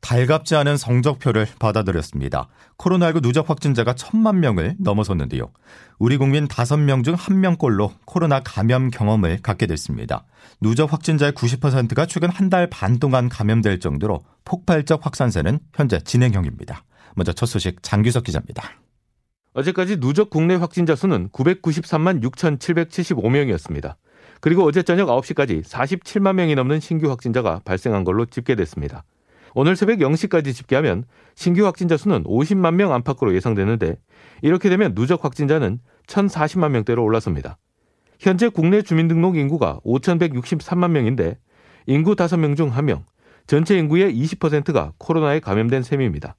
달갑지 않은 성적표를 받아들였습니다. 코로나19 누적 확진자가 천만 명을 넘어섰는데요. 우리 국민 5명 중 1명꼴로 코로나 감염 경험을 갖게 됐습니다. 누적 확진자의 90%가 최근 한 달 반 동안 감염될 정도로 폭발적 확산세는 현재 진행형입니다. 먼저 첫 소식 장규석 기자입니다. 어제까지 누적 국내 확진자 수는 993만 6,775명이었습니다. 그리고 어제 저녁 9시까지 47만 명이 넘는 신규 확진자가 발생한 걸로 집계됐습니다. 오늘 새벽 0시까지 집계하면 신규 확진자 수는 50만 명 안팎으로 예상되는데 이렇게 되면 누적 확진자는 1,040만 명대로 올라섭니다. 현재 국내 주민등록 인구가 5,163만 명인데 인구 5명 중 1명, 전체 인구의 20%가 코로나에 감염된 셈입니다.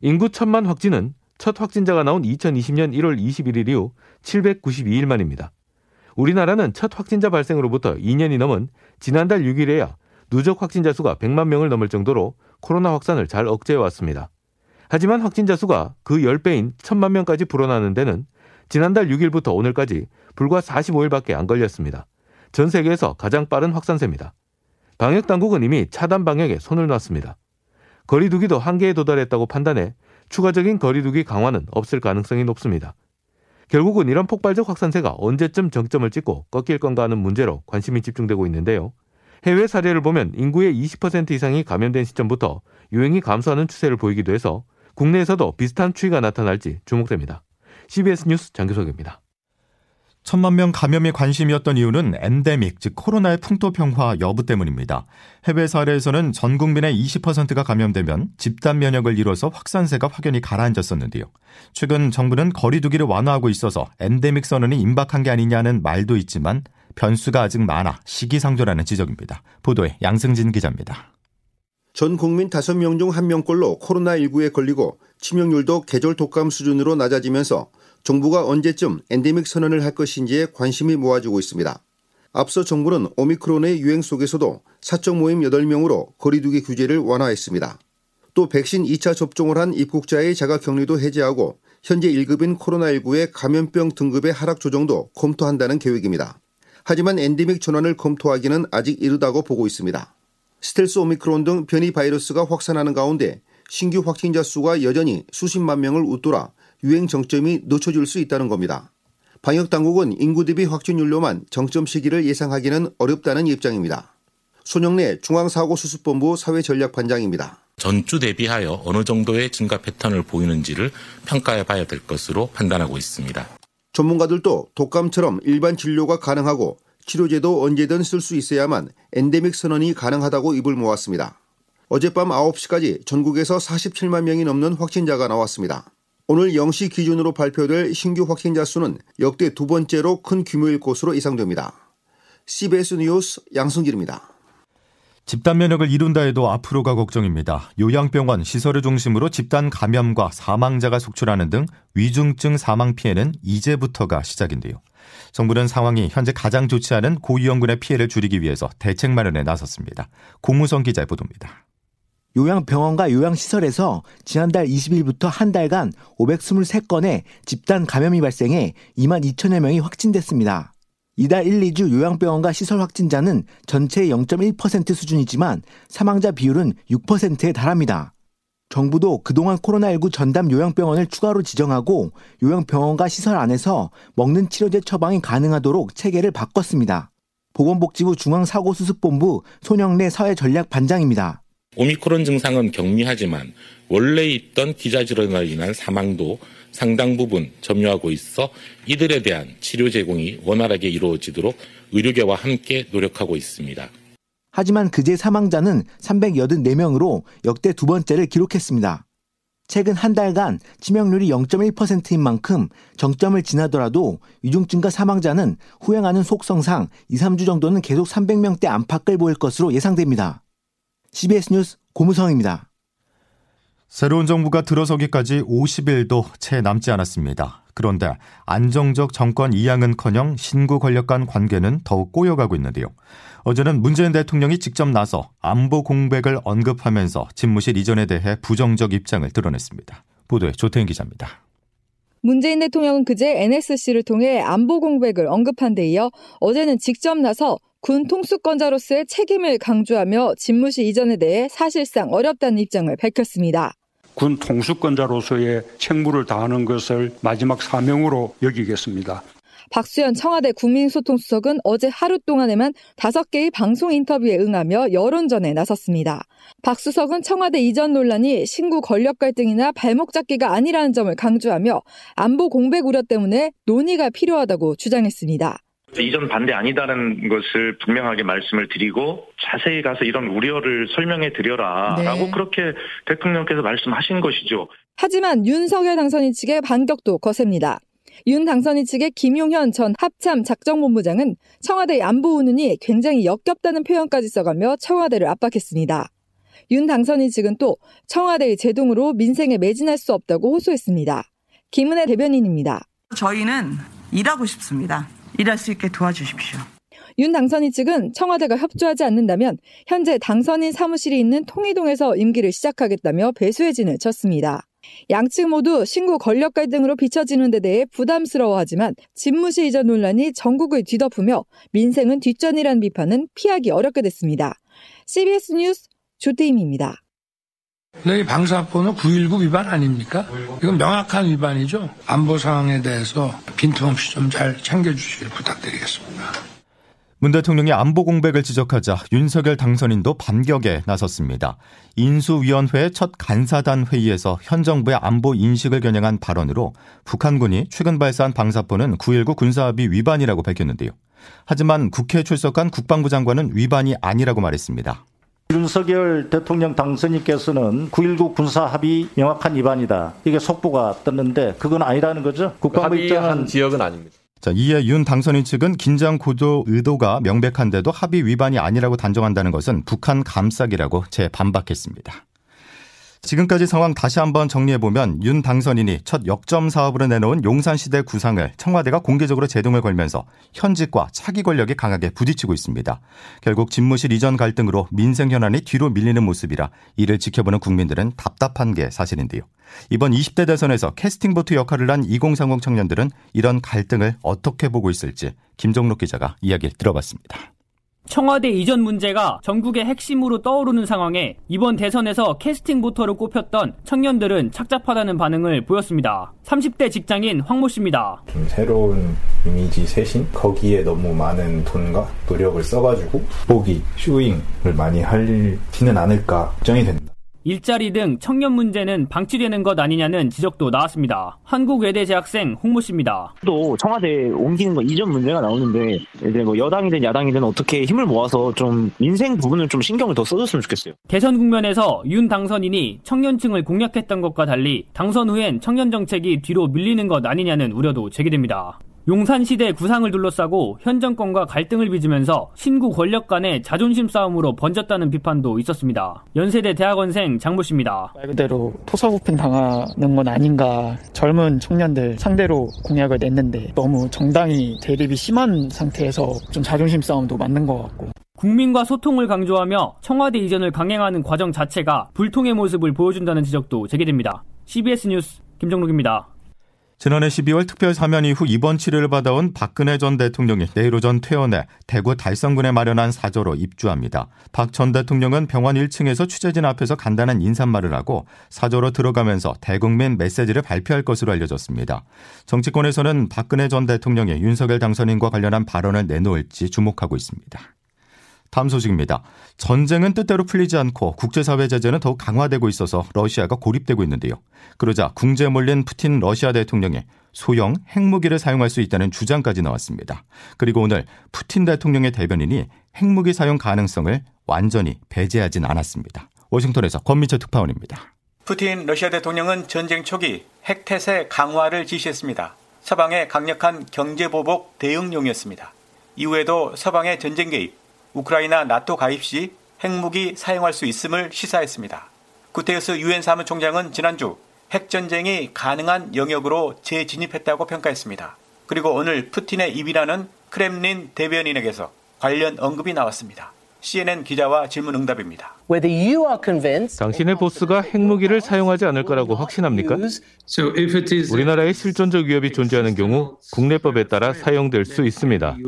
인구 1천만 확진은 첫 확진자가 나온 2020년 1월 21일 이후 792일 만입니다. 우리나라는 첫 확진자 발생으로부터 2년이 넘은 지난달 6일에야 누적 확진자 수가 100만 명을 넘을 정도로 코로나 확산을 잘 억제해 왔습니다. 하지만 확진자 수가 그 10배인 1000만 명까지 불어나는 데는 지난달 6일부터 오늘까지 불과 45일밖에 안 걸렸습니다. 전 세계에서 가장 빠른 확산세입니다. 방역 당국은 이미 차단 방역에 손을 놨습니다. 거리두기도 한계에 도달했다고 판단해 추가적인 거리두기 강화는 없을 가능성이 높습니다. 결국은 이런 폭발적 확산세가 언제쯤 정점을 찍고 꺾일 건가 하는 문제로 관심이 집중되고 있는데요. 해외 사례를 보면 인구의 20% 이상이 감염된 시점부터 유행이 감소하는 추세를 보이기도 해서 국내에서도 비슷한 추이가 나타날지 주목됩니다. CBS 뉴스 장교석입니다. 천만 명 감염에 관심이었던 이유는 엔데믹, 즉 코로나의 풍토평화 여부 때문입니다. 해외 사례에서는 전 국민의 20%가 감염되면 집단 면역을 이뤄서 확산세가 확연히 가라앉았었는데요. 최근 정부는 거리두기를 완화하고 있어서 엔데믹 선언이 임박한 게 아니냐는 말도 있지만 변수가 아직 많아 시기상조라는 지적입니다. 보도에 양승진 기자입니다. 전 국민 5명 중 1명꼴로 코로나19에 걸리고 치명률도 계절 독감 수준으로 낮아지면서 정부가 언제쯤 엔데믹 선언을 할 것인지에 관심이 모아지고 있습니다. 앞서 정부는 오미크론의 유행 속에서도 사적 모임 8명으로 거리두기 규제를 완화했습니다. 또 백신 2차 접종을 한 입국자의 자가 격리도 해제하고 현재 1급인 코로나19의 감염병 등급의 하락 조정도 검토한다는 계획입니다. 하지만 엔데믹 전환을 검토하기는 아직 이르다고 보고 있습니다. 스텔스 오미크론 등 변이 바이러스가 확산하는 가운데 신규 확진자 수가 여전히 수십만 명을 웃돌아 유행 정점이 늦춰질 수 있다는 겁니다. 방역 당국은 인구 대비 확진율로만 정점 시기를 예상하기는 어렵다는 입장입니다. 손영래 중앙사고수습본부 사회전략반장입니다. 전주 대비하여 어느 정도의 증가 패턴을 보이는지를 평가해 봐야 될 것으로 판단하고 있습니다. 전문가들도 독감처럼 일반 진료가 가능하고 치료제도 언제든 쓸 수 있어야만 엔데믹 선언이 가능하다고 입을 모았습니다. 어젯밤 9시까지 전국에서 47만 명이 넘는 확진자가 나왔습니다. 오늘 0시 기준으로 발표될 신규 확진자 수는 역대 두 번째로 큰 규모일 것으로 예상됩니다. CBS 뉴스 양승길입니다. 집단 면역을 이룬다 해도 앞으로가 걱정입니다. 요양병원, 시설을 중심으로 집단 감염과 사망자가 속출하는 등 위중증 사망 피해는 이제부터가 시작인데요. 정부는 상황이 현재 가장 좋지 않은 고위험군의 피해를 줄이기 위해서 대책 마련에 나섰습니다. 공무성 기자의 보도입니다. 요양병원과 요양시설에서 지난달 20일부터 한 달간 523건의 집단 감염이 발생해 2만 2천여 명이 확진됐습니다. 이달 1, 2주 요양병원과 시설 확진자는 전체의 0.1% 수준이지만 사망자 비율은 6%에 달합니다. 정부도 그동안 코로나19 전담 요양병원을 추가로 지정하고 요양병원과 시설 안에서 먹는 치료제 처방이 가능하도록 체계를 바꿨습니다. 보건복지부 중앙사고수습본부 손영래 사회전략반장입니다. 오미크론 증상은 경미하지만 원래 있던 기자질환으로 인한 사망도 상당 부분 점유하고 있어 이들에 대한 치료 제공이 원활하게 이루어지도록 의료계와 함께 노력하고 있습니다. 하지만 그제 사망자는 384명으로 역대 두 번째를 기록했습니다. 최근 한 달간 치명률이 0.1%인 만큼 정점을 지나더라도 위중증과 사망자는 후행하는 속성상 2, 3주 정도는 계속 300명대 안팎을 보일 것으로 예상됩니다. CBS 뉴스 고무성입니다. 새로운 정부가 들어서기까지 50일도 채 남지 않았습니다. 그런데 안정적 정권 이양은커녕 신구 권력 간 관계는 더욱 꼬여가고 있는데요. 어제는 문재인 대통령이 직접 나서 안보 공백을 언급하면서 집무실 이전에 대해 부정적 입장을 드러냈습니다. 보도에 조태인 기자입니다. 문재인 대통령은 그제 NSC를 통해 안보 공백을 언급한 데 이어 어제는 직접 나서 군 통수권자로서의 책임을 강조하며 집무실 이전에 대해 사실상 어렵다는 입장을 밝혔습니다. 군 통수권자로서의 책무를 다하는 것을 마지막 사명으로 여기겠습니다. 박수현 청와대 국민소통수석은 어제 하루 동안에만 다섯 개의 방송 인터뷰에 응하며 여론전에 나섰습니다. 박 수석은 청와대 이전 논란이 신구 권력 갈등이나 발목 잡기가 아니라는 점을 강조하며 안보 공백 우려 때문에 논의가 필요하다고 주장했습니다. 이전 반대 아니다는 것을 분명하게 말씀을 드리고 자세히 가서 이런 우려를 설명해 드려라라고 네. 그렇게 대통령께서 말씀하신 것이죠. 하지만 윤석열 당선인 측의 반격도 거셉니다. 윤 당선인 측의 김용현 전 합참 작정본부장은 청와대 안보 운운이 굉장히 역겹다는 표현까지 써가며 청와대를 압박했습니다. 윤 당선인 측은 또 청와대의 제동으로 민생에 매진할 수 없다고 호소했습니다. 김은혜 대변인입니다. 저희는 일하고 싶습니다. 일할 수 있게 도와주십시오. 윤 당선인 측은 청와대가 협조하지 않는다면 현재 당선인 사무실이 있는 통이동에서 임기를 시작하겠다며 배수의 진을 쳤습니다. 양측 모두 신구 권력 갈등으로 비춰지는 데 대해 부담스러워하지만 집무실 이전 논란이 전국을 뒤덮으며 민생은 뒷전이라는 비판은 피하기 어렵게 됐습니다. CBS 뉴스 조태임입니다. 너희 방사포는 919 위반 아닙니까? 이건 명확한 위반이죠. 안보 상황에 대해서 빈틈없이 좀 잘 챙겨주시길 부탁드리겠습니다. 문 대통령이 안보 공백을 지적하자 윤석열 당선인도 반격에 나섰습니다. 인수위원회 첫 간사단 회의에서 현 정부의 안보 인식을 겨냥한 발언으로 북한군이 최근 발사한 방사포는 9.19 군사합의 위반이라고 밝혔는데요. 하지만 국회에 출석한 국방부 장관은 위반이 아니라고 말했습니다. 윤석열 대통령 당선인께서는 9.19 군사합의 명확한 위반이다. 이게 속보가 떴는데 그건 아니라는 거죠. 국방부 입장은 지역은 아닙니다. 자, 이에 윤 당선인 측은 긴장 고조 의도가 명백한데도 합의 위반이 아니라고 단정한다는 것은 북한 감싸기라고 재반박했습니다. 지금까지 상황 다시 한번 정리해보면 윤 당선인이 첫 역점 사업으로 내놓은 용산시대 구상을 청와대가 공개적으로 제동을 걸면서 현직과 차기 권력이 강하게 부딪히고 있습니다. 결국 집무실 이전 갈등으로 민생 현안이 뒤로 밀리는 모습이라 이를 지켜보는 국민들은 답답한 게 사실인데요. 이번 20대 대선에서 캐스팅보트 역할을 한 2030 청년들은 이런 갈등을 어떻게 보고 있을지 김정록 기자가 이야기를 들어봤습니다. 청와대 이전 문제가 전국의 핵심으로 떠오르는 상황에 이번 대선에서 캐스팅 보터로 꼽혔던 청년들은 착잡하다는 반응을 보였습니다. 30대 직장인 황모 씨입니다. 좀 새로운 이미지 쇄신? 거기에 너무 많은 돈과 노력을 써가지고 보기, showing을 많이 하지는 않을까 걱정이 됩니다. 일자리 등 청년 문제는 방치되는 것 아니냐는 지적도 나왔습니다. 한국외대 재학생 홍모 씨입니다. 또 청와대 옮기는 거 이전 문제가 나오는데 이제 뭐 여당이든 야당이든 어떻게 힘을 모아서 좀 민생 부분을 좀 신경을 더 써줬으면 좋겠어요. 대선 국면에서 윤 당선인이 청년층을 공략했던 것과 달리 당선 후엔 청년 정책이 뒤로 밀리는 것 아니냐는 우려도 제기됩니다. 용산시대 구상을 둘러싸고 현 정권과 갈등을 빚으면서 신구 권력 간의 자존심 싸움으로 번졌다는 비판도 있었습니다. 연세대 대학원생 장모 씨입니다. 말 그대로 토사구팽 당하는 건 아닌가. 젊은 청년들 상대로 공약을 냈는데 너무 정당이 대립이 심한 상태에서 좀 자존심 싸움도 맞는 것 같고. 국민과 소통을 강조하며 청와대 이전을 강행하는 과정 자체가 불통의 모습을 보여준다는 지적도 제기됩니다. CBS 뉴스 김정록입니다. 지난해 12월 특별 사면 이후 입원 치료를 받아온 박근혜 전 대통령이 내일 오전 퇴원해 대구 달성군에 마련한 사저로 입주합니다. 박 전 대통령은 병원 1층에서 취재진 앞에서 간단한 인사말을 하고 사저로 들어가면서 대국민 메시지를 발표할 것으로 알려졌습니다. 정치권에서는 박근혜 전 대통령이 윤석열 당선인과 관련한 발언을 내놓을지 주목하고 있습니다. 다음 소식입니다. 전쟁은 뜻대로 풀리지 않고 국제사회 제재는 더욱 강화되고 있어서 러시아가 고립되고 있는데요. 그러자 궁지에 몰린 푸틴 러시아 대통령이 소형 핵무기를 사용할 수 있다는 주장까지 나왔습니다. 그리고 오늘 푸틴 대통령의 대변인이 핵무기 사용 가능성을 완전히 배제하진 않았습니다. 워싱턴에서 권미철 특파원입니다. 푸틴 러시아 대통령은 전쟁 초기 핵태세 강화를 지시했습니다. 서방의 강력한 경제보복 대응용이었습니다. 이후에도 서방의 전쟁 개입, 우크라이나 나토 가입 시 핵무기 사용할 수 있음을 시사했습니다. 구테우스 유엔 사무총장은 지난주 핵전쟁이 가능한 영역으로 재진입했다고 평가했습니다. 그리고 오늘 푸틴의 입이라는 크렘린 대변인에게서 관련 언급이 나왔습니다. CNN 기자와 질문 응답입니다. 당신의 보스가 핵무기를 사용하지 않을 거라고 확신합니까? 우리나라에 실존적 위협이 존재하는 경우 국내법에 따라 사용될 수 있습니다.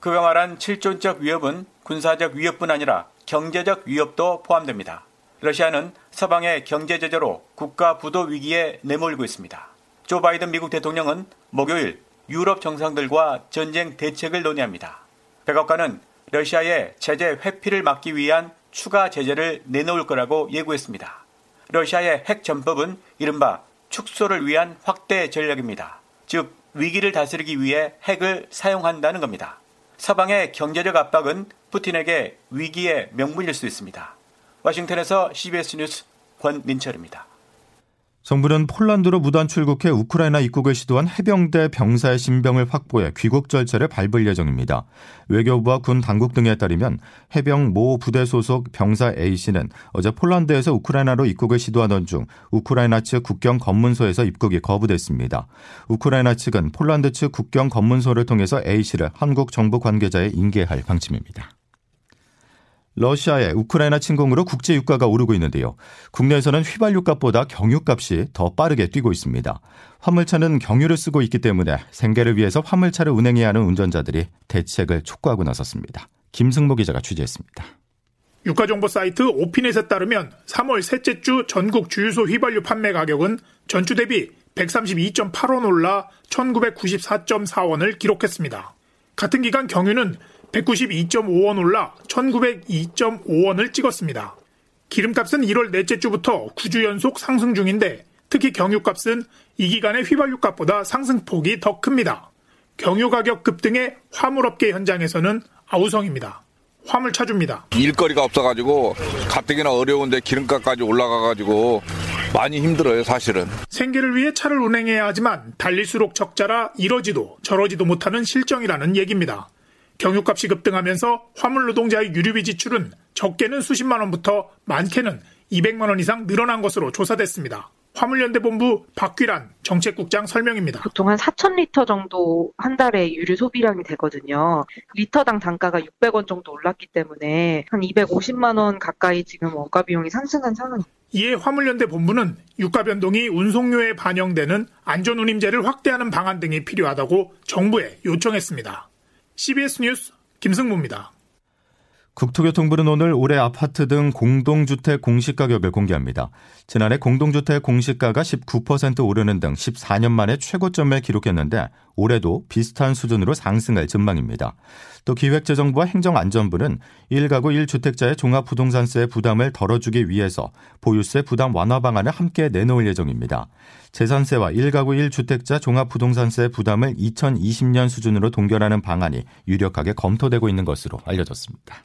그가 말한 실존적 위협은 군사적 위협뿐 아니라 경제적 위협도 포함됩니다. 러시아는 서방의 경제 제재로 국가 부도 위기에 내몰고 있습니다. 조 바이든 미국 대통령은 목요일 유럽 정상들과 전쟁 대책을 논의합니다. 백악관은 러시아의 제재 회피를 막기 위한 추가 제재를 내놓을 거라고 예고했습니다. 러시아의 핵 전법은 이른바 축소를 위한 확대 전략입니다. 즉 위기를 다스리기 위해 핵을 사용한다는 겁니다. 서방의 경제적 압박은 푸틴에게 위기의 명분일 수 있습니다. 워싱턴에서 CBS 뉴스 권민철입니다. 정부는 폴란드로 무단 출국해 우크라이나 입국을 시도한 해병대 병사의 신병을 확보해 귀국 절차를 밟을 예정입니다. 외교부와 군 당국 등에 따르면 해병 모 부대 소속 병사 A씨는 어제 폴란드에서 우크라이나로 입국을 시도하던 중 우크라이나 측 국경 검문소에서 입국이 거부됐습니다. 우크라이나 측은 폴란드 측 국경 검문소를 통해서 A씨를 한국 정부 관계자에 인계할 방침입니다. 러시아의 우크라이나 침공으로 국제 유가가 오르고 있는데요. 국내에서는 휘발유값보다 경유값이 더 빠르게 뛰고 있습니다. 화물차는 경유를 쓰고 있기 때문에 생계를 위해서 화물차를 운행해야 하는 운전자들이 대책을 촉구하고 나섰습니다. 김승모 기자가 취재했습니다. 유가정보 사이트 오피넷에 따르면 3월 셋째 주 전국 주유소 휘발유 판매 가격은 전주 대비 132.8원 올라 1994.4원을 기록했습니다. 같은 기간 경유는 192.5원 올라 1902.5원을 찍었습니다. 기름값은 1월 넷째 주부터 9주 연속 상승 중인데 특히 경유값은 이 기간의 휘발유값보다 상승폭이 더 큽니다. 경유 가격 급등의 화물업계 현장에서는 아우성입니다. 화물 차줍니다. 일거리가 없어가지고 가뜩이나 어려운데 기름값까지 올라가가지고 많이 힘들어요, 사실은. 생계를 위해 차를 운행해야 하지만 달릴수록 적자라 이러지도 저러지도 못하는 실정이라는 얘기입니다. 경유값이 급등하면서 화물 노동자의 유류비 지출은 적게는 수십만 원부터 많게는 200만 원 이상 늘어난 것으로 조사됐습니다. 화물연대본부 박귀란 정책국장 설명입니다. 보통 한 4천 리터 정도 한 달에 유류 소비량이 되거든요. 리터당 단가가 600원 정도 올랐기 때문에 한 250만 원 가까이 지금 원가 비용이 상승한 상황입니다. 이에 화물연대 본부는 유가 변동이 운송료에 반영되는 안전운임제를 확대하는 방안 등이 필요하다고 정부에 요청했습니다. CBS 뉴스 김승무입니다. 국토교통부는 오늘 올해 아파트 등 공동주택 공시가격을 공개합니다. 지난해 공동주택 공시가가 19% 오르는 등 14년 만에 최고점을 기록했는데 올해도 비슷한 수준으로 상승할 전망입니다. 또 기획재정부와 행정안전부는 1가구 1주택자의 종합부동산세 부담을 덜어주기 위해서 보유세 부담 완화 방안을 함께 내놓을 예정입니다. 재산세와 1가구 1주택자 종합부동산세 부담을 2020년 수준으로 동결하는 방안이 유력하게 검토되고 있는 것으로 알려졌습니다.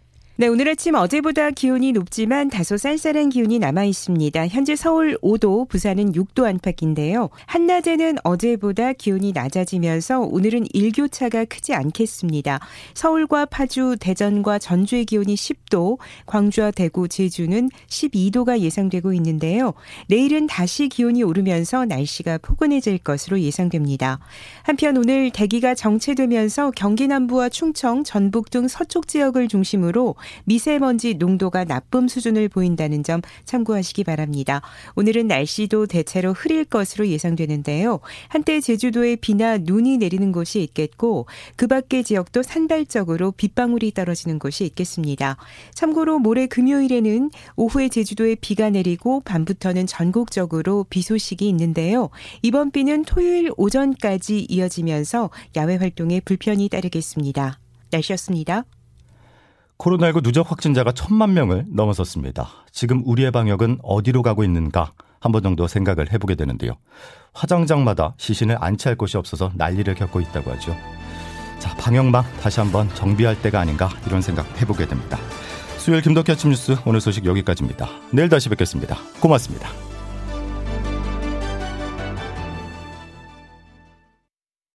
네, 오늘 아침 어제보다 기온이 높지만 다소 쌀쌀한 기온이 남아 있습니다. 현재 서울 5도, 부산은 6도 안팎인데요. 한낮에는 어제보다 기온이 낮아지면서 오늘은 일교차가 크지 않겠습니다. 서울과 파주, 대전과 전주의 기온이 10도, 광주와 대구, 제주는 12도가 예상되고 있는데요. 내일은 다시 기온이 오르면서 날씨가 포근해질 것으로 예상됩니다. 한편 오늘 대기가 정체되면서 경기 남부와 충청, 전북 등 서쪽 지역을 중심으로 미세먼지 농도가 나쁨 수준을 보인다는 점 참고하시기 바랍니다. 오늘은 날씨도 대체로 흐릴 것으로 예상되는데요. 한때 제주도에 비나 눈이 내리는 곳이 있겠고 그 밖의 지역도 산발적으로 빗방울이 떨어지는 곳이 있겠습니다. 참고로 모레 금요일에는 오후에 제주도에 비가 내리고 밤부터는 전국적으로 비 소식이 있는데요. 이번 비는 토요일 오전까지 이어지면서 야외 활동에 불편이 따르겠습니다. 날씨였습니다. 코로나19 누적 확진자가 천만 명을 넘어섰습니다. 지금 우리의 방역은 어디로 가고 있는가 한 번 정도 생각을 해보게 되는데요. 화장장마다 시신을 안치할 곳이 없어서 난리를 겪고 있다고 하죠. 자, 방역망 다시 한번 정비할 때가 아닌가 이런 생각 해보게 됩니다. 수요일 김덕희 아침 뉴스 오늘 소식 여기까지입니다. 내일 다시 뵙겠습니다. 고맙습니다.